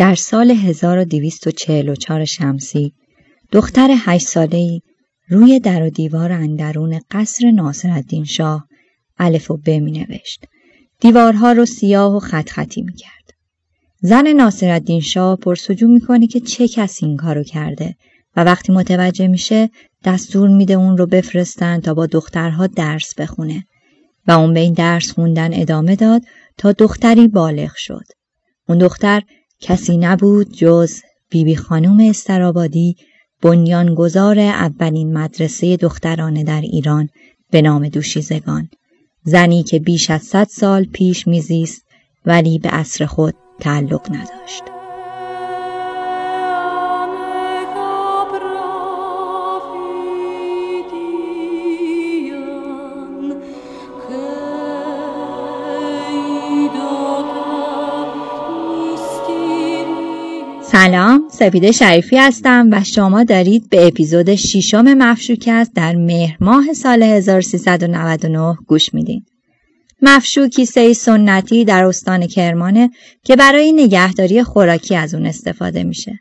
در سال 1244 شمسی دختر هشت ساله‌ای روی در و دیوار اندرون قصر ناصرالدین شاه الف و ب می نوشت. دیوارها رو سیاه و خط خطی می کرد. زن ناصرالدین شاه پرسجو می‌کنه که چه کسی این کارو کرده و وقتی متوجه میشه دستور میده اون رو بفرستن تا با دخترها درس بخونه و اون به این درس خوندن ادامه داد تا دختری بالغ شد. اون دختر کسی نبود جز بیبی خانوم استرابادی بنیانگذار اولین مدرسه دخترانه در ایران به نام دوشیزگان. زنی که بیش از صد سال پیش میزیست ولی به عصر خود تعلق نداشت. سپیده شریفی هستم و شما دارید به اپیزود ششم مفشوکست در مهر ماه سال 1399 گوش میدین. مفشوک کیسه سنتی در استان کرمانه که برای نگهداری خوراکی از اون استفاده میشه.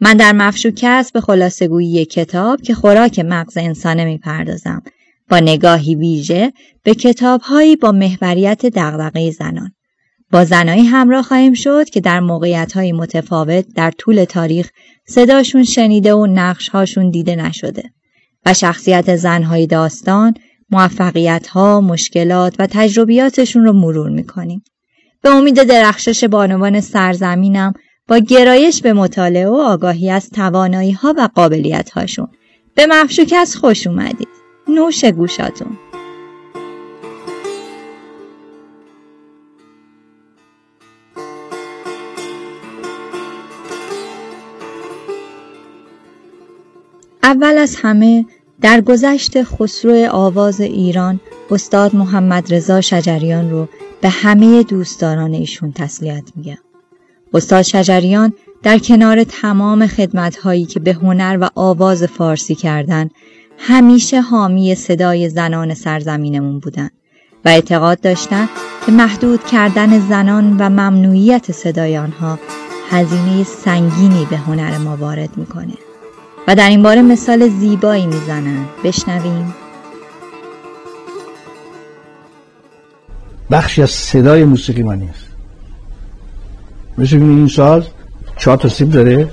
من در مفشوکست به خلاصه گویی کتاب که خوراک مغز انسانه می‌پردازم با نگاهی ویژه به کتابهایی با محوریت دغدغه زنان. با زنایی همراه خواهیم شد که در موقعیت های متفاوت در طول تاریخ صداشون شنیده و نقشهاشون دیده نشده و شخصیت زنهای داستان، موفقیت ها، مشکلات و تجربیاتشون رو مرور می‌کنیم. به امید درخشش بانوان سرزمینم با گرایش به مطالعه و آگاهی از توانایی ها و قابلیت هاشون به مفشوکس خوش اومدید. نوش گوشاتون. اول از همه در گذشت خسرو آواز ایران استاد محمد رضا شجریان رو به همه دوستداران ایشون تسلیت میگم. استاد شجریان در کنار تمام خدمتهایی که به هنر و آواز فارسی کردن همیشه حامی صدای زنان سرزمینمون بودن و اعتقاد داشتن که محدود کردن زنان و ممنوعیت صدای آنها هزینه سنگینی به هنر ما وارد می‌کنه. و در این باره مثال زیبایی می‌زنن بشنویم. بخشی از صدای موسیقی ما نیست. مثل این ساز چهار تا سیم داره.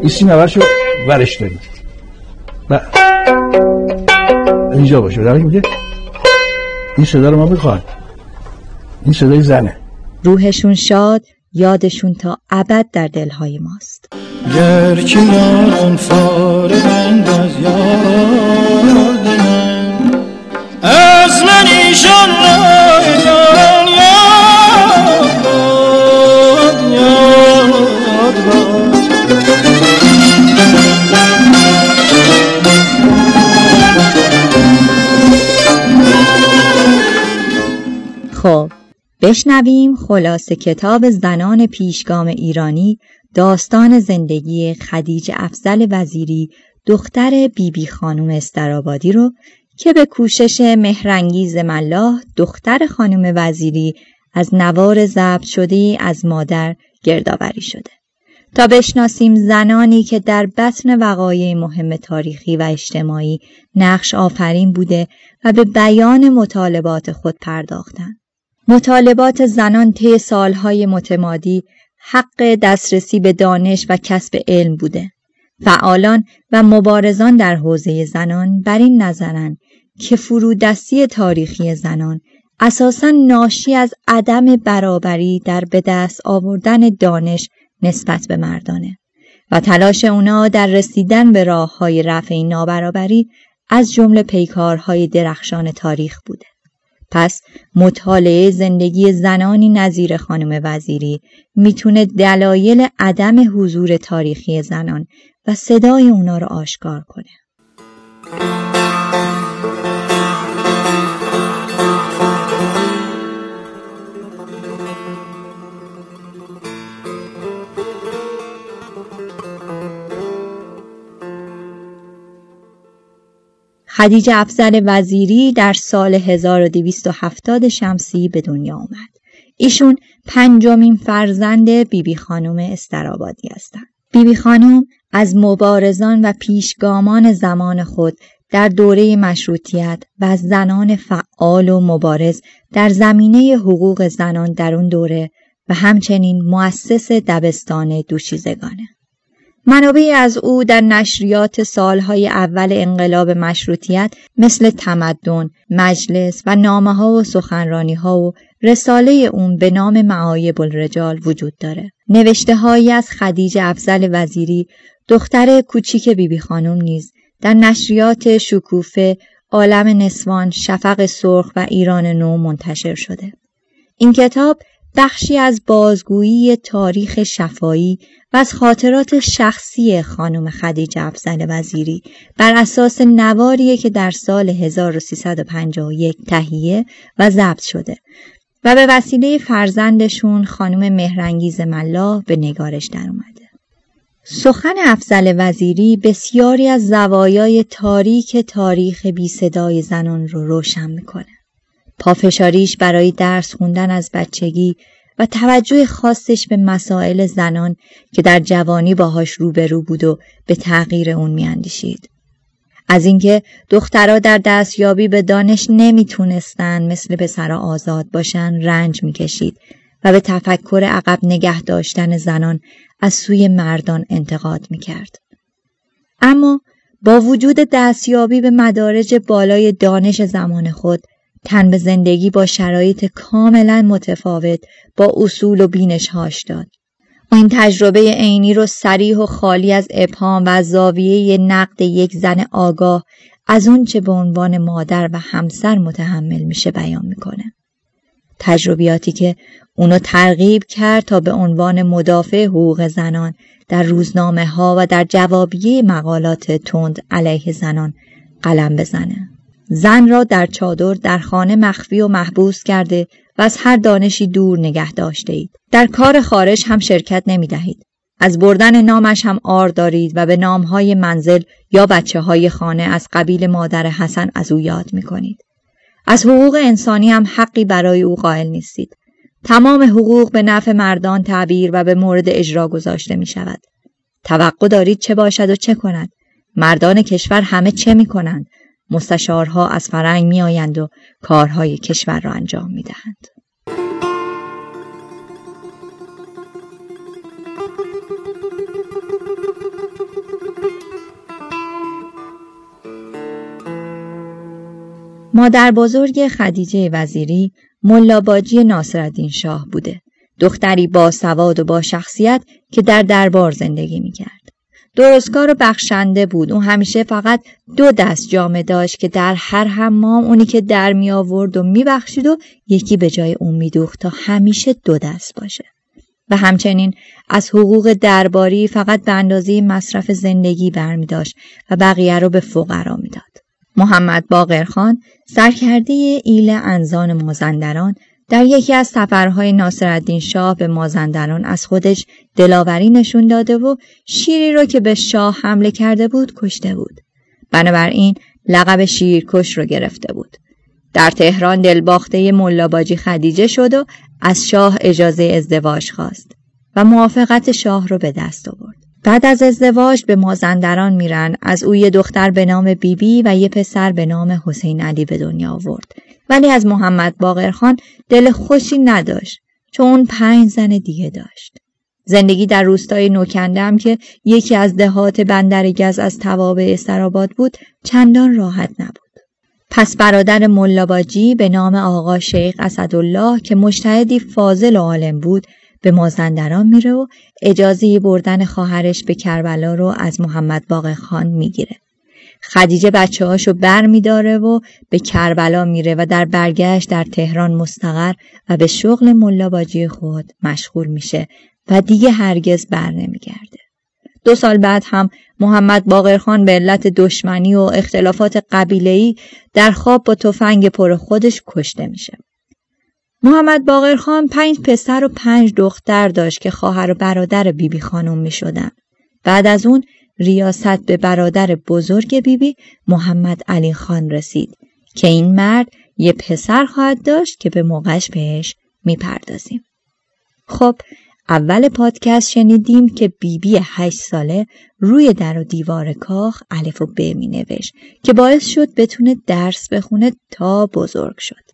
این سیم اولشو ورش داریم. و اینجا باشه. در میگه این صدا رو ما می‌خواد این صدای زنه. روحشون شاد یادشون تا ابد در دلهای ماست. گر کنارم فارغند از یاد من از من ایشان را یاد یاد خب بشنویم خلاصه کتاب زنان پیشگام ایرانی داستان زندگی خدیج افزل وزیری دختر بیبی بی خانم استرابادی رو که به کوشش مهرنگیز ملاح دختر خانم وزیری از نوار ضبط شده از مادر گردآوری شده تا بشناسیم زنانی که در بطن وقایع مهم تاریخی و اجتماعی نقش آفرین بوده و به بیان مطالبات خود پرداختند. مطالبات زنان طی سالهای متمادی حق دسترسی به دانش و کسب علم بوده. فعالان و مبارزان در حوزه زنان بر این نظرند که فرودستی تاریخی زنان اساسا ناشی از عدم برابری در به دست آوردن دانش نسبت به مردانه و تلاش اونا در رسیدن به راه های رفع این نابرابری از جمله پیکارهای درخشان تاریخ بوده. پس مطالعه زندگی زنانی نظیر خانم وزیری می‌تونه دلایل عدم حضور تاریخی زنان و صدای اونا رو آشکار کنه. خدیج افزل وزیری در سال 1270 شمسی به دنیا آمد. ایشون پنجمین فرزند بیبی بی خانم استرابادی هستند. بیبی خانم از مبارزان و پیشگامان زمان خود در دوره مشروطیت و زنان فعال و مبارز در زمینه حقوق زنان در اون دوره و همچنین مؤسس دبستان دوشیزگانه. منابعی از او در نشریات سالهای اول انقلاب مشروطیت مثل تمدن، مجلس و نامه ها و سخنرانی ها و رساله اون به نام معایب الرجال وجود داره. نوشته هایی از خدیج افزل وزیری دختر کوچیک بیبی بی خانم نیز در نشریات شکوفه، عالم نسوان، شفق سرخ و ایران نو منتشر شده. این کتاب بخشی از بازگویی تاریخ شفایی و از خاطرات شخصی خانم خدیجه افزل وزیری بر اساس نواریه که در سال 1351 تهیه و ضبط شده و به وسیله فرزندشون خانم مهرنگیز ملا به نگارش در اومده. سخن افزل وزیری بسیاری از زوایای تاریک تاریخ بی صدای زنان رو روشن می‌کنه. پافشاریش برای درس خوندن از بچگی و توجه خاصش به مسائل زنان که در جوانی باهاش روبرو بود و به تغییر اون میاندیشید. از اینکه دخترها در دستیابی به دانش نمی‌تونستن مثل پسرها آزاد باشن رنج می‌کشید و به تفکر عقب نگه داشتن زنان از سوی مردان انتقاد می‌کرد. اما با وجود دستیابی به مدارج بالای دانش زمان خود تن به زندگی با شرایط کاملا متفاوت با اصول و بینشهاش داد. این تجربه عینی رو سریح و خالی از ابهام و زاویه نقد یک زن آگاه از اون چه به عنوان مادر و همسر متحمل میشه بیان می‌کنه. تجربیاتی که اونو ترغیب کرد تا به عنوان مدافع حقوق زنان در روزنامه ها و در جوابیه مقالات تند علیه زنان قلم بزنه. زن را در چادر در خانه مخفی و محبوس کرده و از هر دانشی دور نگه داشته اید. در کار خارج هم شرکت نمی دهید. از بردن نامش هم آر دارید و به نامهای منزل یا بچه های خانه از قبیل مادر حسن از او یاد می کنید. از حقوق انسانی هم حقی برای او قائل نیستید. تمام حقوق به نفع مردان تعبیر و به مورد اجرا گذاشته می شود. توقع دارید چه باشد و چه کند؟ مردان کشور همه چه می کنند؟ مستشارها از فرنگ می آیند و کارهای کشور را انجام می دهند. مادر بزرگ خدیجه وزیری ملاباجی ناصرالدین شاه بوده. دختری با سواد و با شخصیت که در دربار زندگی می کرد. درستکار و بخشنده بود اون همیشه فقط دو دست جامه داشت که در هر حمام اونی که در می آورد و می بخشید و یکی به جای اون می دوخت تا همیشه دو دست باشه و همچنین از حقوق درباری فقط به اندازه مصرف زندگی برمی داشت و بقیه رو به فقرا می‌داد. محمد باقرخان سرکرده ایل انزان مازندران در یکی از سفرهای ناصرالدین شاه به مازندران از خودش دلاوری نشون داده و شیری رو که به شاه حمله کرده بود کشته بود. بنابراین لقب شیرکش رو گرفته بود. در تهران دلباخته ملاباجی خدیجه شد و از شاه اجازه ازدواج خواست و موافقت شاه رو به دست آورد. بعد از ازدواج به مازندران میرن از او یه دختر به نام بیبی بی و یه پسر به نام حسین علی به دنیا آورد ولی از محمد باقرخان دل خوشی نداشت چون پنج زن دیگه داشت. زندگی در روستای نوکندم که یکی از دهات بندر گز از توابع استراباد بود چندان راحت نبود. پس برادر ملاباجی به نام آقا شیخ اسدالله که مشتهدی فاضل و عالم بود به مازندران میره و اجازه بردن خواهرش به کربلا رو از محمد باقر خان می‌گیره. خدیجه بچه هاشو بر میداره و به کربلا میره و در برگشت در تهران مستقر و به شغل ملاباجی خود مشغول میشه و دیگه هرگز بر نمیگرده. دو سال بعد هم محمد باقرخان به علت دشمنی و اختلافات قبیله‌ای در خواب با تفنگ پر خودش کشته میشه. محمد باقرخان پنج پسر و پنج دختر داشت که خواهر و برادر بیبی بی خانم می شدن. بعد از اون ریاست به برادر بزرگ بیبی بی محمد علی خان رسید که این مرد یه پسر خواهد داشت که به موقعش بهش می‌پردازیم. خب اول پادکست شنیدیم که بیبی هشت ساله روی در و دیوار کاخ الف و ب می نوشت که باعث شد بتونه درس بخونه تا بزرگ شد.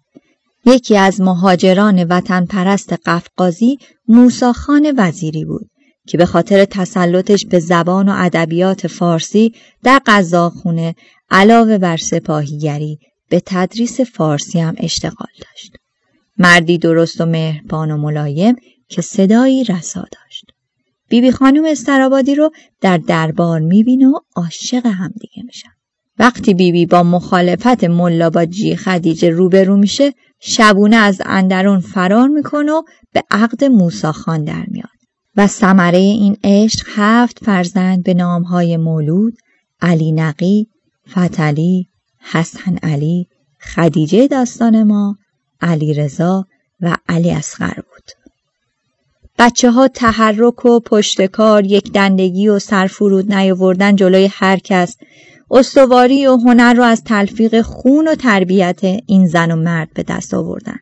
یکی از مهاجران وطن پرست قفقازی موساخان وزیری بود که به خاطر تسلطش به زبان و ادبیات فارسی در غذاخونه علاوه بر سپاهیگری به تدریس فارسی هم اشتغال داشت. مردی درست و مهربان و ملایم که صدایی رسا داشت. بیبی خانم استرابادی رو در دربار می‌بینه و عاشق همدیگه میشن. وقتی بیبی با مخالفت ملاباجی خدیجه روبرو میشه شبونه از اندرون فرار می‌کنه و به عقد موساخان در میاد و ثمره این عشق هفت فرزند به نامهای مولود علی نقی، فتلی، حسن علی، خدیجه داستان ما، علی رضا و علی اصغر بود. بچه ها تحرک و پشتکار یک دندگی و سرفرود نیاوردن جلوی هر کس استواری و هنر رو از تلفیق خون و تربیت این زن و مرد به دست آوردن.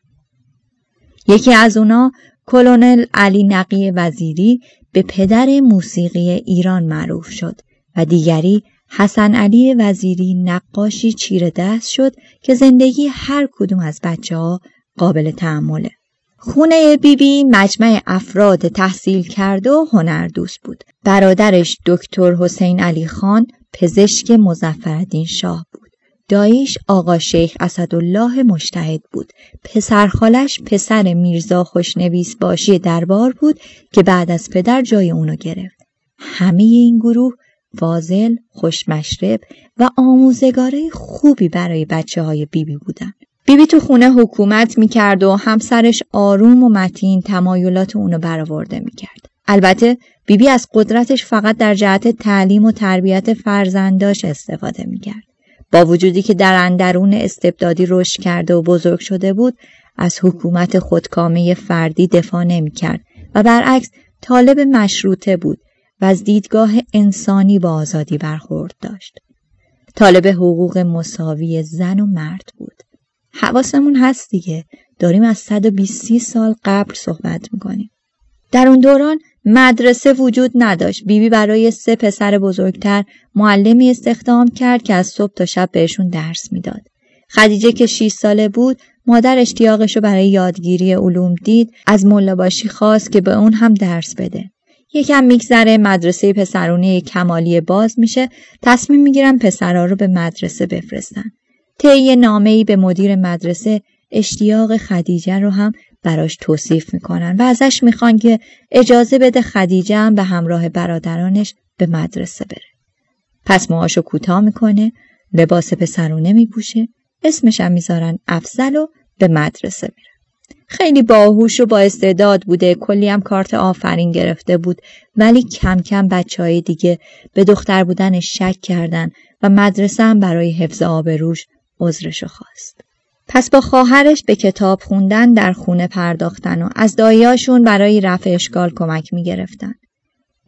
یکی از اونا کلونل علی نقی وزیری به پدر موسیقی ایران معروف شد و دیگری حسن علی وزیری نقاشی چیر دست شد که زندگی هر کدوم از بچه ها قابل تحمله. خونه بیبی بی مجمع افراد تحصیل کرده و هنردوست بود. برادرش دکتر حسین علی خان پزشک مزفردین شاه بود. داییش آقا شیخ اسدالله مشتهد بود. پسرخالش پسر میرزا خوشنویس باشی دربار بود که بعد از پدر جای اونو گرفت. همه این گروه فاضل، خوشمشرب و آموزگاره خوبی برای بچه های بیبی بودن. بیبی تو خونه حکومت می‌کرد و همسرش آروم و متین تمایلات اونو برآورده می‌کرد. البته بیبی از قدرتش فقط در جهت تعلیم و تربیت فرزنداش استفاده می‌کرد. با وجودی که در اندرون استبدادی رشد کرده و بزرگ شده بود از حکومت خودکامه فردی دفاع نمی‌کرد و برعکس طالب مشروطه بود و از دیدگاه انسانی با آزادی برخورد داشت. طالب حقوق مساوی زن و مرد بود. حواسمون هست دیگه داریم از 120 سال قبل صحبت می‌کنیم. در اون دوران مدرسه وجود نداشت. بیبی بی برای سه پسر بزرگتر معلمی استخدام کرد که از صبح تا شب بهشون درس می‌داد. خدیجه که 6 ساله بود مادر اشتیاقش رو برای یادگیری علوم دید از ملاباشی خواست که به اون هم درس بده. یکم میگذره مدرسه پسرونه کمالی باز میشه تصمیم می‌گیرن پسرها رو به مدرسه بفرستن. طی نامه‌ای به مدیر مدرسه اشتیاق خدیجه رو هم براش توصیف می‌کنن و ازش می‌خوان که اجازه بده خدیجه هم به همراه برادرانش به مدرسه بره. پس موهاشو کوتاه می‌کنه، لباس پسرونه میپوشه، اسمش هم می‌ذارن افزل و به مدرسه میره. خیلی باهوش و با استعداد بوده کلی هم کارت آفرین گرفته بود ولی کم کم بچه های دیگه به دختر بودنش شک کردن و مدرسه هم برای حفظ آبروش عذرشو خواست. پس با خواهرش به کتاب خوندن در خونه پرداختن و از داییاشون برای رفع اشکال کمک می گرفتن.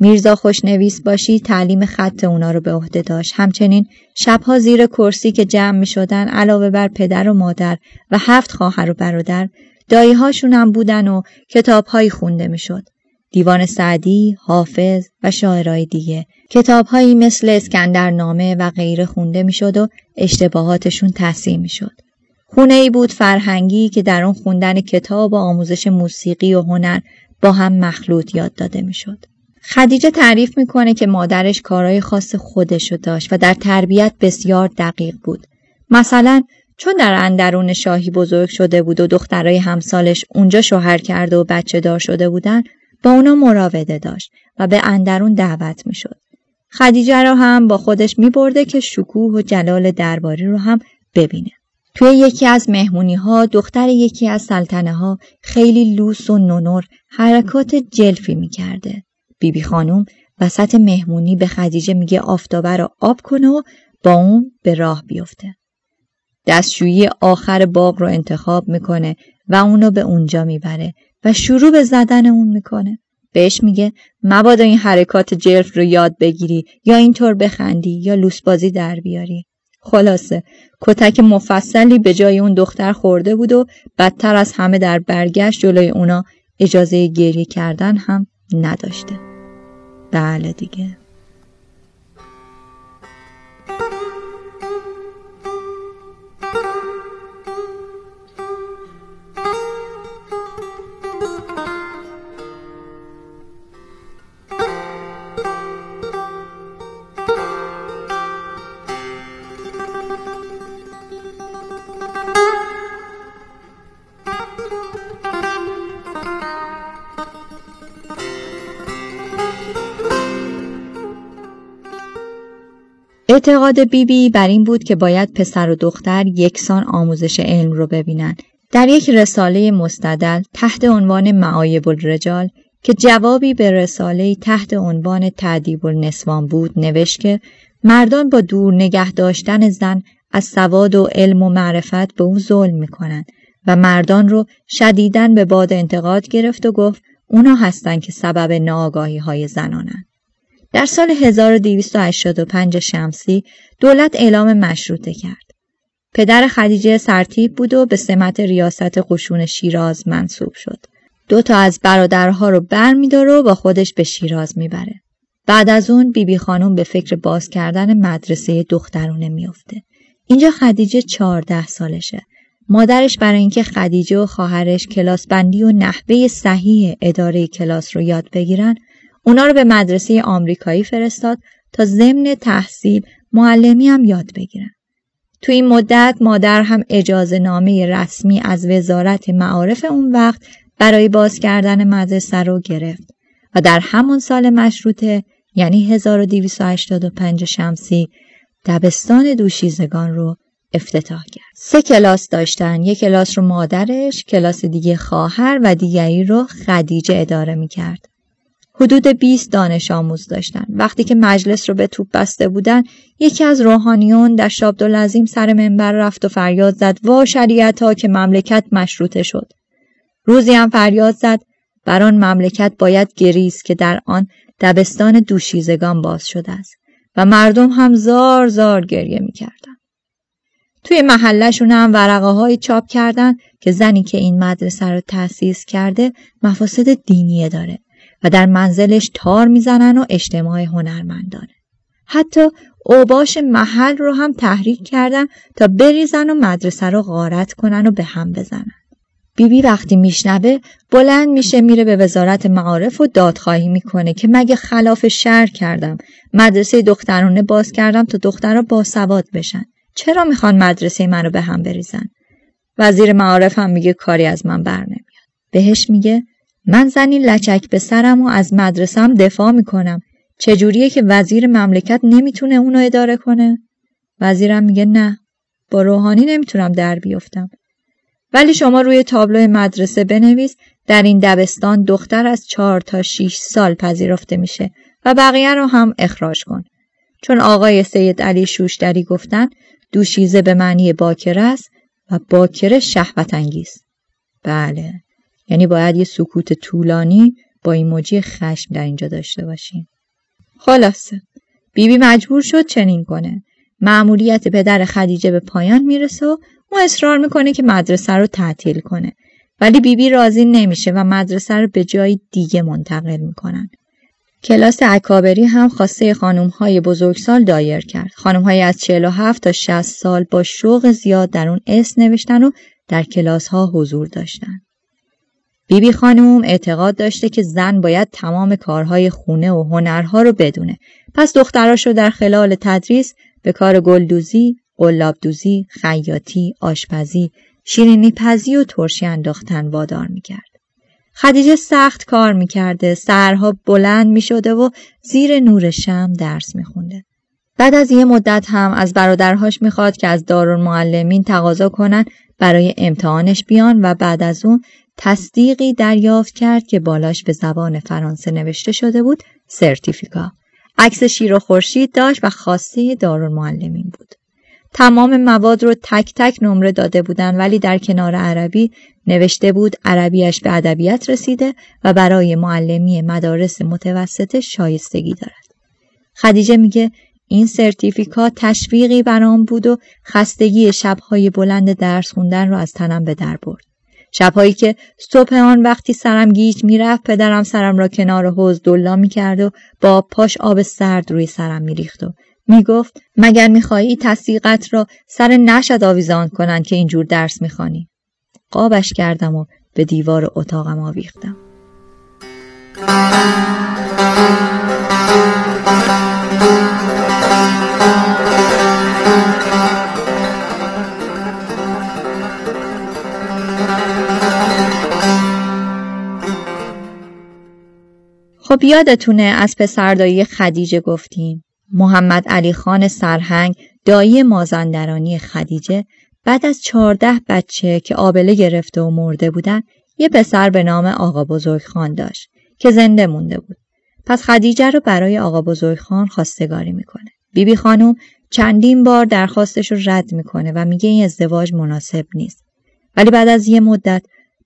میرزا خوشنویس باشی تعلیم خط اونا رو به عهده داشت. همچنین شبها زیر کرسی که جمع می شدن علاوه بر پدر و مادر و هفت خواهر و برادر داییهاشون هم بودن و کتابهایی خونده می شد. دیوان سعدی، حافظ و شاعرای دیگه کتابهایی مثل اسکندرنامه و غیره خونده می شد و اشتباهاتشون تحصیل می شد. خونه ای بود فرهنگی که در آن خوندن کتاب و آموزش موسیقی و هنر با هم مخلوط یاد داده می‌شد. خدیجه تعریف می‌کنه که مادرش کارهای خاص خودشو داشت و در تربیت بسیار دقیق بود. مثلا چون در اندرون شاهی بزرگ شده بود و دخترای همسالش اونجا شوهر کرده و بچه دار شده بودن با اونا مراوده داشت و به اندرون دعوت می‌شد. خدیجه را هم با خودش میبرده که شکوه و جلال درباری رو هم ببینه. توی یکی از مهمونی ها دختر یکی از سلطنه ها خیلی لوس و نونور حرکات جلفی می‌کرده. بیبی خانوم وسط مهمونی به خدیجه میگه آفتابه رو آب کنه و با اون به راه بیفته. دستشویی آخر باغ رو انتخاب می‌کنه و اونو به اونجا می‌بره و شروع به زدن اون می‌کنه. بهش میگه مبادا این حرکات جلف رو یاد بگیری یا اینطور بخندی یا لوسبازی در بیاری. خلاصه. کتک مفصلی به جای اون دختر خورده بود و بدتر از همه در برگشت جلوی اونا. اجازه گریه کردن هم نداشته. بله دیگه. اعتقاد بیبی بی بر این بود که باید پسر و دختر یکسان آموزش علم رو ببینن. در یک رساله مستدل تحت عنوان معایب الرجال که جوابی به رساله تحت عنوان تعدیب النسوان بود نوشت که مردان با دور نگه داشتن زن از سواد و علم و معرفت به او ظلم می‌کنند و مردان رو شدیدن به باد انتقاد گرفت و گفت اونا هستند که سبب ناآگاهی های زنانند. در سال 1285 شمسی دولت اعلام مشروطه کرد. پدر خدیجه سرتیب بود و به سمت ریاست قشون شیراز منصوب شد. دو تا از برادرها رو بر و با خودش به شیراز می‌بره. بعد از اون بیبی بی خانم به فکر باز کردن مدرسه دخترونه میافته. اینجا خدیجه چهارده سالشه. مادرش برای اینکه خدیجه و خواهرش کلاس بندی و نحوه صحیح اداره کلاس رو یاد بگیرن اونا رو به مدرسه آمریکایی فرستاد تا ضمن تحصیل معلمی هم یاد بگیرن. تو این مدت مادر هم اجازه نامه رسمی از وزارت معارف اون وقت برای باز کردن مدرسه رو گرفت و در همون سال مشروطه یعنی 1285 شمسی دبستان دوشیزگان رو افتتاح کرد. سه کلاس داشتن. یک کلاس رو مادرش، کلاس دیگه خواهر و دیگری رو خدیجه اداره می کرد. حدود 20 دانش آموز داشتن. وقتی که مجلس رو به توپ بسته بودن، یکی از روحانیون در شابدالعظیم سر منبر رفت و فریاد زد وا شریعت ها که مملکت مشروطه شد. روزی هم فریاد زد بر آن مملکت باید گریز که در آن دبستان دوشیزگان باز شده است و مردم هم زار زار گریه می‌کردن. توی محلشون هم ورقه های چاپ کردن که زنی که این مدرسه رو تأسیس کرده مفاسد دینیه داره و در منزلش تار می‌زنن و اجتماع هنرمندانه. حتی اوباش محل رو هم تحریک کردن تا بریزن و مدرسه رو غارت کنن و به هم بزنن. بیبی بی وقتی میشنوه بلند میشه میره به وزارت معارف و دادخواهی می‌کنه که مگه خلاف شهر کردم مدرسه دخترانه باز کردم تا دخترها باسواد بشن چرا می‌خوان مدرسه منو به هم بریزن وزیر معارف هم میگه کاری از من بر نمیاد بهش میگه من زنی لچک به سرم و از مدرسم دفاع می‌کنم. چجوریه که وزیر مملکت نمی‌تونه اونو اداره کنه؟ وزیرم میگه نه. با روحانی نمی‌تونم در بیفتم. ولی شما روی تابلو مدرسه بنویس در این دبستان دختر از چهار تا 6 سال پذیرفته میشه و بقیه رو هم اخراج کن. چون آقای سید علی شوشتری گفتن دوشیزه به معنی باکره است و باکره شهوت انگیز بله. یعنی باید یه سکوت طولانی با ایموجی خشم در اینجا داشته باشیم. خلاصه. بیبی بی مجبور شد چنین کنه. معمولیت پدر خدیجه به پایان می‌رسه و او اصرار می‌کنه که مدرسه رو تعطیل کنه. ولی بیبی بی راضی نمیشه و مدرسه رو به جای دیگه منتقل می‌کنن. کلاس اکابری هم خواسته خانم های بزرگسال دایر کرد. خانم های از 47 تا 60 سال با شوق زیاد در اون اسم نوشتن و در کلاس ها حضور داشتن. بیبی بی خانم اعتقاد داشته که زن باید تمام کارهای خونه و هنرها رو بدونه. پس دختراش رو در خلال تدریس به کار گلدوزی، قلابدوزی، خیاطی، آشپزی، شیرینی پزی و ترشی انداختن وادار می‌کرد. خدیجه سخت کار می‌کرده، سرها بلند می‌شده و زیر نور شم درس میخونده. بعد از یه مدت هم از برادرهاش می‌خواد که از دارالمعلمین تقاضا کنن برای امتحانش بیان و بعد از اون تصدیقی دریافت کرد که بالاش به زبان فرانسه نوشته شده بود سرتیفیکا عکس شیر و خورشید داشت و خواسته دارالمعلمین بود تمام مواد رو تک تک نمره داده بودن ولی در کنار عربی نوشته بود عربیش به ادبیات رسیده و برای معلمی مدارس متوسطه شایستگی دارد. خدیجه میگه این سرتیفیکات تشویقی برام بود و خستگی شبهای بلند درس خوندن رو از تنم به در برد. شبهایی که صبح آن وقتی سرم گیج می‌رفت پدرم سرم را کنار حوز دلا می‌کرد و با پاش آب سرد روی سرم میریخت و می‌گفت مگر می‌خواهی تصدیقت را سر نشد آویزان کنند که اینجور درس می‌خوانی؟ قابش کردم و به دیوار اتاقم آویختم. خب یادتونه از پسردایی خدیجه گفتیم محمد علی خان سرهنگ دایی مازندرانی خدیجه بعد از چهارده بچه که آبله گرفته و مرده بودن یه پسر به نام آقا بزرگ خان داشت که زنده مونده بود. پس خدیجه رو برای آقا بزرگ خان خواستگاری می‌کنه. بیبی خانم چندین بار درخواستش رو رد می‌کنه و میگه این ازدواج مناسب نیست. ولی بعد از یه مدت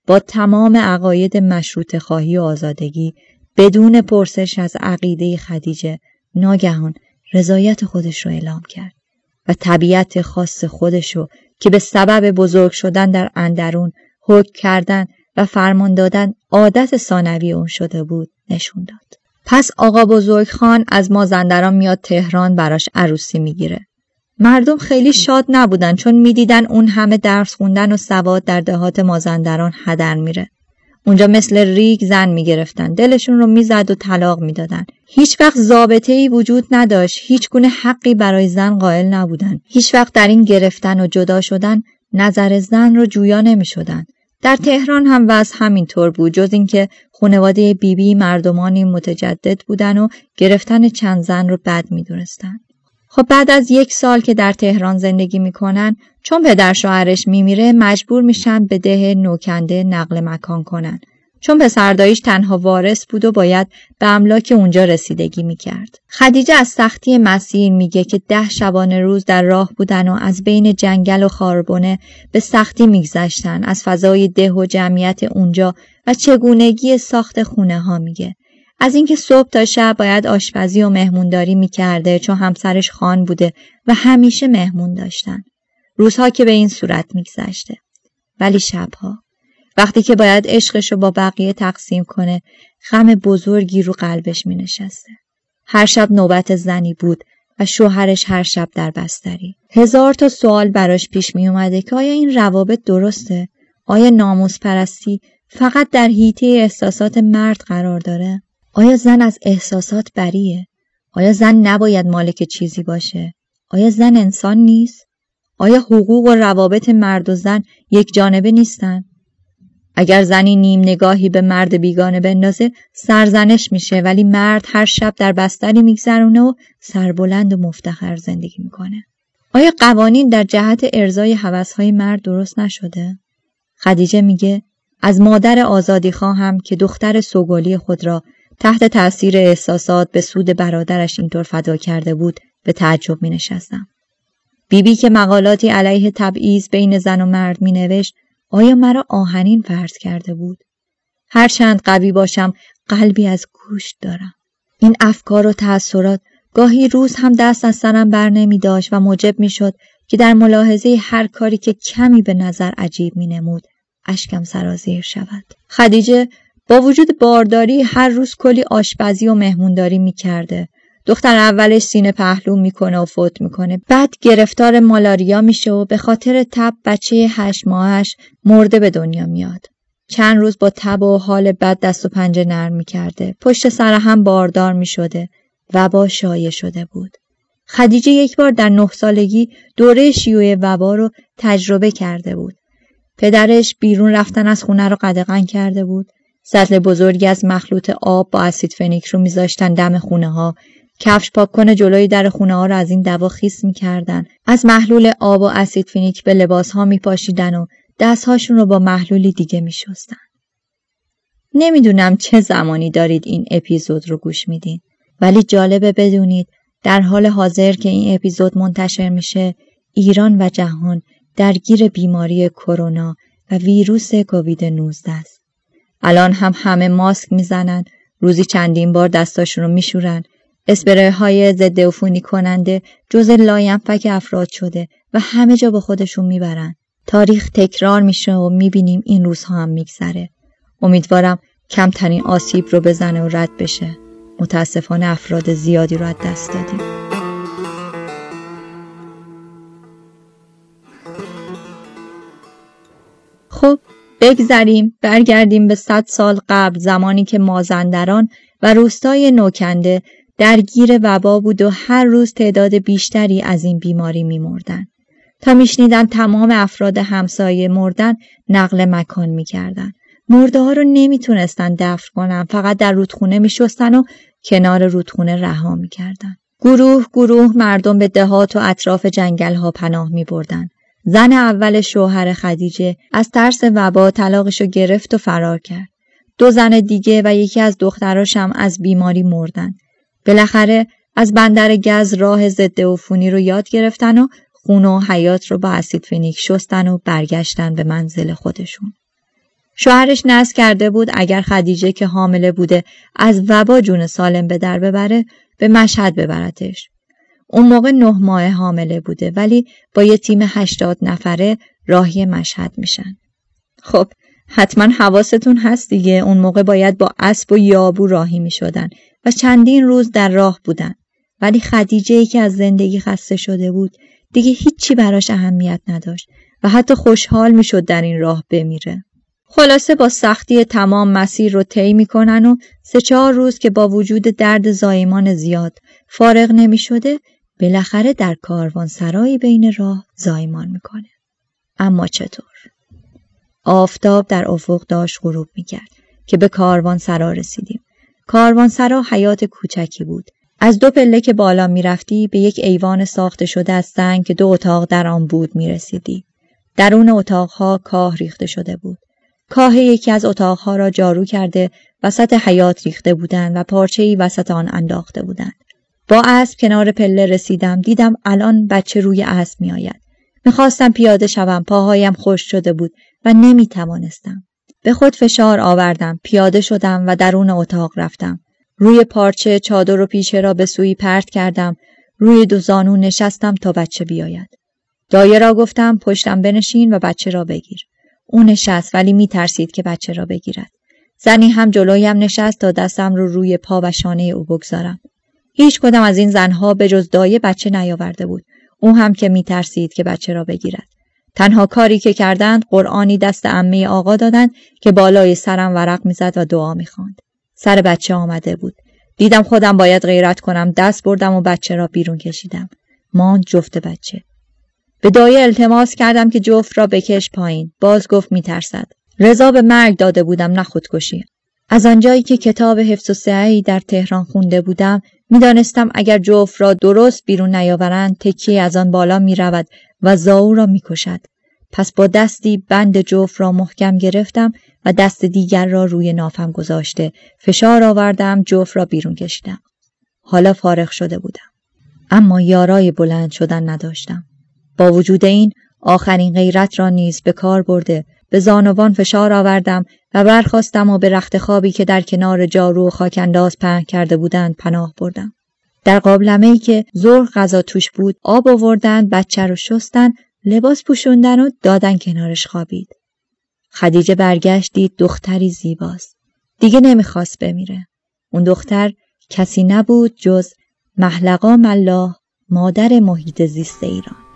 با تمام عقاید مشروط خواهی و آزادگی بدون پرسش از عقیده خدیجه ناگهان رضایت خودش رو اعلام کرد و طبیعت خاص خودش رو که به سبب بزرگ شدن در اندرون حکم کردن و فرمان دادن عادت ثانوی اون شده بود نشون داد. پس آقا بزرگ خان از مازندران میاد تهران براش عروسی می‌گیره. مردم خیلی شاد نبودن چون می‌دیدن اون همه درس خوندن و سواد در دهات مازندران هدر میره. اونجا مثل ریگ زن می‌گرفتن دلشون رو می‌زد و طلاق می‌دادن هیچ وقت ضابطه ای وجود نداشت هیچ گونه حقی برای زن قائل نبودن هیچ وقت در این گرفتن و جدا شدن نظر زن رو جویا نمی شدن. در تهران هم وضع همینطور بود جز اینکه خانواده بیبی بی مردمانی متجدد بودن و گرفتن چند زن رو بد می‌دونستن. خب بعد از یک سال که در تهران زندگی می‌کنن چون پدر شوهرش میمیره مجبور میشن به ده نوکنده نقل مکان کنن چون پسرداییش تنها وارث بود و باید به املاک اونجا رسیدگی می‌کرد. خدیجه از سختی مسیر میگه که ده شبانه روز در راه بودن و از بین جنگل و خاربونه به سختی میگذشتن از فضای ده و جمعیت اونجا و چگونگی ساخت خونه ها میگه. از اینکه صبح تا شب باید آشپزی و مهمونداری می‌کرده چون همسرش خان بوده و همیشه مهمون داشتن. روزها که به این صورت میگذشته. ولی شبها وقتی که باید عشقش رو با بقیه تقسیم کنه غم بزرگی رو قلبش می نشسته. هر شب نوبت زنی بود و شوهرش هر شب در بستری. هزار تا سوال براش پیش می اومده که آیا این روابط درسته؟ آیا ناموس پرستی فقط در حیطه احساسات مرد قرار داره؟ آیا زن از احساسات بریه؟ آیا زن نباید مالک چیزی باشه؟ آیا زن انسان نیست؟ آیا حقوق و روابط مرد و زن یک جانبه نیستن؟ اگر زنی نیم نگاهی به مرد بیگانه بندازه سرزنش میشه ولی مرد هر شب در بستری میگذرونه و سربلند و مفتخر زندگی می‌کنه. آیا قوانین در جهت ارزای حوثهای مرد درست نشده؟ خدیجه میگه از مادر آزادی خواهم که دختر سوگلی خود را تحت تأثیر احساسات به سود برادرش اینطور فدا کرده بود به تعجب می نشستم. بیبی که مقالاتی علیه تبعیض بین زن و مرد می نوشت آیا مرا آهنین فرض کرده بود؟ هرچند قوی باشم قلبی از گوشت دارم. این افکار و تأثیرات گاهی روز هم دست از سرم بر نمی داشت و موجب می شد که در ملاحظه هر کاری که کمی به نظر عجیب می نمود اشکم سرازیر شود. خدیجه با وجود بارداری هر روز کلی آشپزی و مهمونداری می کرده. دختر اولش سینه پهلو می‌کنه و فوت می‌کنه. بعد گرفتار مالاریا میشه و به خاطر تب بچه هشت ماهش مرده به دنیا میاد. چند روز با تب و حال بد دست و پنجه نرم می‌کرده. پشت سر هم باردار می‌شده وبا شایع شده بود. خدیجه یک بار در نه سالگی دوره شیوع وبا رو تجربه کرده بود. پدرش بیرون رفتن از خونه رو قدغن کرده بود. سطل بزرگی از مخلوط آب با اسید فنیک رو میذاشتن دم خونه ها کفش پاک کنه جلوی در خونه ها رو از این دوا خیس می‌کردن از محلول آب و اسید فینیک به لباس ها میپاشیدن و دستهاشون رو با محلولی دیگه میشستن. نمی‌دونم چه زمانی دارید این اپیزود رو گوش میدین ولی جالبه بدونید در حال حاضر که این اپیزود منتشر میشه ایران و جهان درگیر بیماری کرونا و ویروس کووید 19 است. الان هم همه ماسک می‌زنن روزی چندین بار دستاشون رو میشورن اسپره های ضد عفونی کننده جز لاینفک افراد شده و همه جا به خودشون می‌برن. تاریخ تکرار میشه و می‌بینیم این روزها هم میگذره. امیدوارم کمترین آسیب رو بزنه و رد بشه. متاسفانه افراد زیادی رو از دست دادیم. خب بگذریم برگردیم به صد سال قبل زمانی که مازندران و روستای نوکنده درگیر وبا بود و هر روز تعداد بیشتری از این بیماری میمردن. تا میشنیدن تمام افراد همسایه مردن نقل مکان می‌کردن. مرده ها رو نمی‌تونستن دفن کنن فقط در رودخونه میشستن و کنار رودخونه رها می‌کردن. گروه گروه مردم به دهات و اطراف جنگل ها پناه می. زن اول شوهر خدیجه از ترس وبا طلاقشو گرفت و فرار کرد. دو زن دیگه و یکی از دختراش هم از بیماری مردن. بالاخره از بندر گز راه ضد عفونی رو یاد گرفتن و خون و حیات رو با اسید فنیک شستن و برگشتن به منزل خودشون. شوهرش نس کرده بود اگر خدیجه که حامله بوده از وبا جون سالم به در ببره به مشهد ببرتش. اون موقع نه ماه حامله بوده ولی با یه تیم هشتاد نفره راهی مشهد میشن. خب حتما حواستون هست دیگه اون موقع باید با اسب و یابو راهی می شدن و چندین روز در راه بودن. ولی خدیجه ای که از زندگی خسته شده بود دیگه هیچی براش اهمیت نداشت و حتی خوشحال می شد در این راه بمیره. خلاصه با سختی تمام مسیر رو طی می‌کنن و سه چهار روز که با وجود درد زایمان زیاد فارغ نمی شده بالاخره در کاروان سرایی بین راه زایمان می‌کنه. اما چطور؟ آفتاب در افق داشت غروب می‌کرد که به کاروان سرا رسیدیم. کاروان سرا حیات کوچکی بود. از دو پله که بالا می‌رفتی به یک ایوان ساخته شده از سنگ که دو اتاق در آن بود می‌رسیدی. درون اتاقها کاه ریخته شده بود. کاه یکی از اتاقها را جارو کرده وسط حیات ریخته بودند و پارچه‌ای وسط آن انداخته بودند. با اسب کنار پله رسیدم دیدم الان بچه روی اسب میآید. می‌خواستم پیاده شوم پاهایم خوش شده بود و نمی توانستم. به خود فشار آوردم پیاده شدم و درون اتاق رفتم. روی پارچه چادر و پیشه را به سوی پرت کردم روی دو زانو نشستم تا بچه بیاید. دایه را گفتم پشتم بنشین و بچه را بگیر. او نشست ولی می ترسید که بچه را بگیرد. زنی هم جلویم نشست تا دستم رو روی پا و شانه او بگذارم. هیچ کدام از این زنها به جز دایه بچه نیاورده بود. او هم که می ترسید که بچه را بگیرد. تنها کاری که کردند قرآنی دست امه آقا دادند که بالای سرم ورق می‌زد و دعا می‌خواند. سر بچه آمده بود. دیدم خودم باید غیرت کنم دست بردم و بچه را بیرون کشیدم. ماند جفت بچه. به دایه التماس کردم که جفت را بکش پایین. باز گفت میترسد. رضا به مرگ داده بودم نه خودکشی. از آنجایی که کتاب حفظ و سعی در تهران خونده بودم می‌دانستم اگر جفت را درست بیرون نیاورند تکیه از آن بالا می رود و زاو را می کشد. پس با دستی بند جفت را محکم گرفتم و دست دیگر را روی نافم گذاشته فشار آوردم جفت را بیرون کشیدم. حالا فارغ شده بودم. اما یارای بلند شدن نداشتم. با وجود این آخرین غیرت را نیز به کار برده به زانوان فشار آوردم و برخواستم و به رخت خوابی که در کنار جارو و خاکنداز پهن کرده بودند پناه بردم. در قابلمه ای که زور غذا توش بود آب آوردن بچه رو شستن لباس پوشوندن و دادن کنارش خوابید. خدیجه برگشت دید دختری زیباست. دیگه نمی‌خواست بمیره. اون دختر کسی نبود جز محلقا ملاح مادر محیط زیست ایران.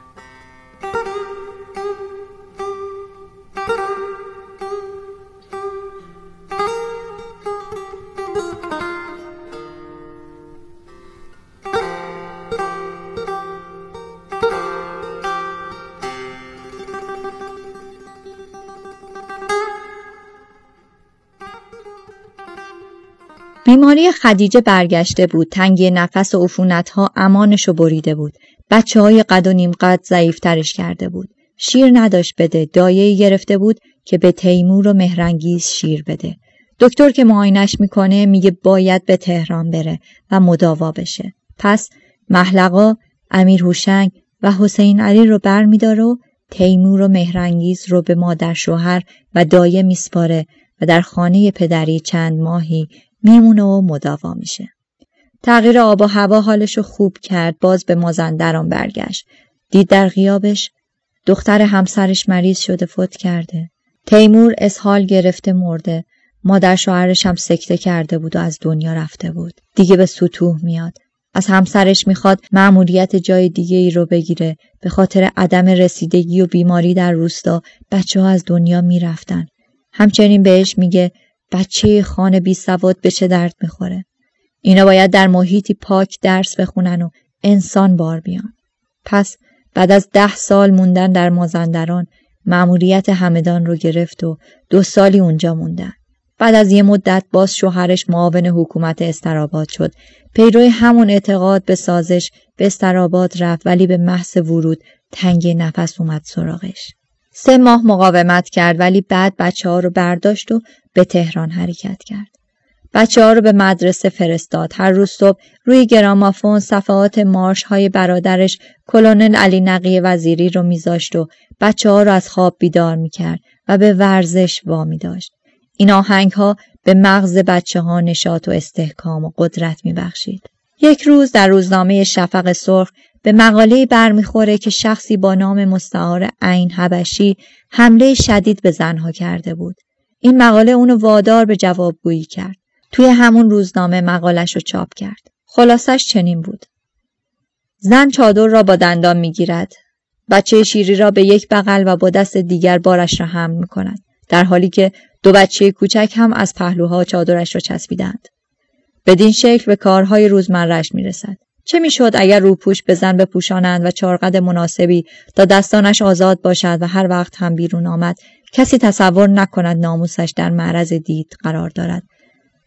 بیماری خدیجه برگشته بود. تنگی نفس و عفونت ها امانشو بریده بود. بچه های قد و نیم قد ضعیفترش کرده بود. شیر نداشت بده دایه گرفته بود که به تیمور و مهرنگیز شیر بده. دکتر که معاینش می‌کنه میگه باید به تهران بره و مداوا بشه. پس محلقا امیر هوشنگ و حسین علی رو بر میداره و تیمور و مهرنگیز رو به مادر شوهر و دایه میسپاره و در خانه پدری چند ماهی میمونه و مداوا میشه. تغییر آب و هوا حالشو خوب کرد باز به مازندران برگشت. دید در غیابش دختر همسرش مریض شده فوت کرده. تیمور اسهال گرفته مرده. مادر شوهرش هم سکته کرده بود و از دنیا رفته بود. دیگه به سطوح میاد. از همسرش می‌خواد مأموریت جای دیگه ای رو بگیره. به خاطر عدم رسیدگی و بیماری در روستا بچه ها از دنیا می‌رفتن. همچنین بهش میگه بچه خانه بی سواد به چه درد می‌خوره؟ اینا باید در محیطی پاک درس بخونن و انسان بار بیان. پس بعد از ده سال موندن در مازندران مأموریت همدان رو گرفت و دو سالی اونجا موندن. بعد از یه مدت باز شوهرش معاون حکومت استراباد شد. پیروی همون اعتقاد به سازش به استراباد رفت ولی به محض ورود تنگ نفس اومد سراغش. سه ماه مقاومت کرد ولی بعد بچه ها رو برداشت و به تهران حرکت کرد بچه ها رو به مدرسه فرستاد. هر روز صبح روی گرامافون صفحات مارش های برادرش کلونل علی نقی وزیری رو میذاشت و بچه ها رو از خواب بیدار می‌کرد و به ورزش وامی داشت. این آهنگ ها به مغز بچه ها نشاط و استحکام و قدرت میبخشید. یک روز در روزنامه شفق سرخ به مقاله برمیخوره که شخصی با نام مستعار عین حبشی حمله شدید به زنها کرده بود. این مقاله اونو وادار به جوابگویی کرد. توی همون روزنامه مقالش رو چاپ کرد. خلاصش چنین بود. زن چادر را با دندان می‌گیرد. بچه شیری را به یک بغل و با دست دیگر بارش را حمل می کند. در حالی که دو بچه کوچک هم از پهلوها چادرش را چسبیدند. بدین شکل به کارهای روزمرش می رسد. چه می‌شد اگر روپوش به زن بپوشانند و چارقد مناسبی تا دستانش آزاد باشد و هر وقت هم بیرون آمد؟ کسی تصور نکند ناموسش در معرض دید قرار دارد.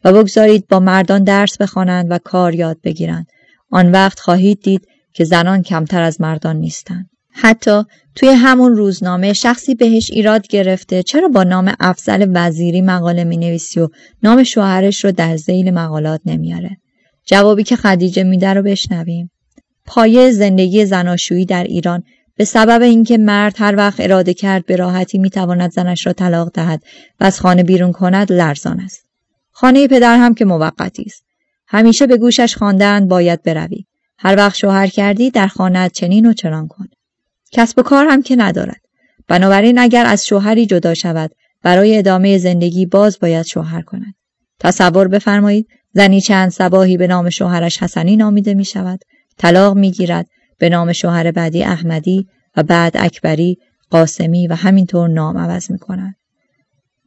و بگذارید با مردان درس بخوانند و کار یاد بگیرند. آن وقت خواهید دید که زنان کمتر از مردان نیستند. حتی توی همون روزنامه شخصی بهش ایراد گرفته چرا با نام افضل وزیری مقاله می نویسی و نام شوهرش رو در زیل مقالات نمیاره؟ جوابی که خدیجه میده رو بشنویم. پایه زندگی زناشویی در ایران. به سبب اینکه مرد هر وقت اراده کرد به راحتی می‌تواند زنش را طلاق دهد و از خانه بیرون کند لرزان است. خانه پدر هم که موقتی است. همیشه به گوشش خواندند باید بروی. هر وقت شوهر کردی در خانه چنین و چنان کن. کسب و کار هم که ندارد. بنابراین اگر از شوهری جدا شود برای ادامه زندگی باز باید شوهر کند. تصور بفرمایید زنی چند سباهی به نام شوهرش حسنی نامیده می شود طلاق می گیرد به نام شوهر بعدی احمدی و بعد اکبری قاسمی و همینطور نام عوض می کند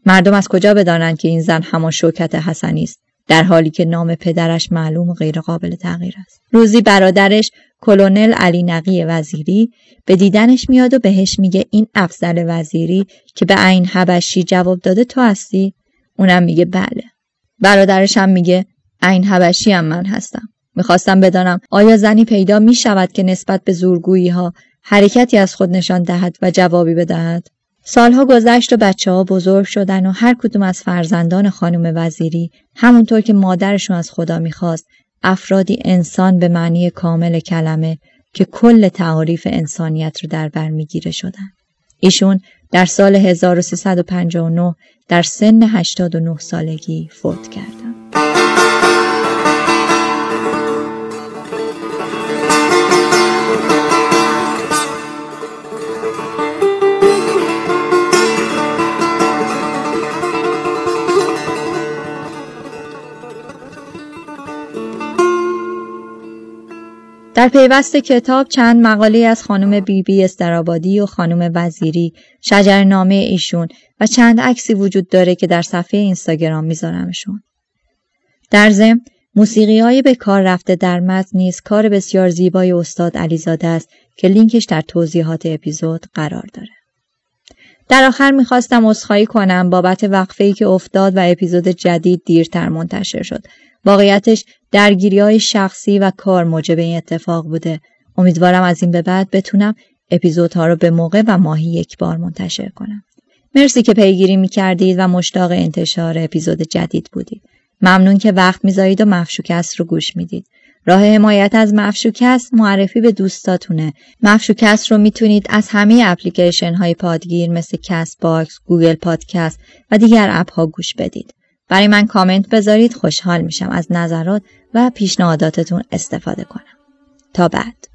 مردم از کجا بدانند که این زن همان شوکت حسنی است؟ در حالی که نام پدرش معلوم و غیرقابل تغییر است. روزی برادرش کلونل علی نقی وزیری به دیدنش میاد و بهش میگه این افضل وزیری که به عین حبشی جواب داده تو هستی؟ اونم میگه بله. برادرش هم میگه عین حبشی هم من هستم می‌خواستم بدانم آیا زنی پیدا می‌شود که نسبت به زورگویی ها حرکتی از خود نشان دهد و جوابی بدهد سالها گذشت و بچه ها بزرگ شدن و هر کدوم از فرزندان خانم وزیری همونطور که مادرشون از خدا می‌خواست افرادی انسان به معنی کامل کلمه که کل تعاریف انسانیت رو در بر می‌گیره شدن. ایشون در سال 1359 در سن 89 سالگی فوت کردند. در پیوست کتاب چند مقاله از خانم بیبی بی استرابادی و خانم وزیری شجرنامه ایشون و چند عکسی وجود داره که در صفحه اینستاگرام میذارمشون. در ضمن موسیقی های به کار رفته در متن نیز کار بسیار زیبای استاد علیزاده است که لینکش در توضیحات اپیزود قرار داره. در آخر می‌خواستم اصخایی کنم بابت وقفه که افتاد و اپیزود جدید دیرتر منتشر شد واقعیتش درگیری های شخصی و کار موجب این اتفاق بوده. امیدوارم از این به بعد بتونم اپیزودها رو به موقع و ماهی یک بار منتشر کنم. مرسی که پیگیری می کردید و مشتاق انتشار اپیزود جدید بودید. ممنون که وقت می‌ذارید و مفشوکست رو گوش می‌دید. راه حمایت از مفشوکست معرفی به دوستاتونه. مفشوکست رو می‌تونید از همه اپلیکیشن های پادگیر مثل کست باکس، گوگل پادکست و دیگر اپ ها گوش بدید. برای من کامنت بذارید خوشحال میشم از نظرات و پیشنهاداتتون استفاده کنم تا بعد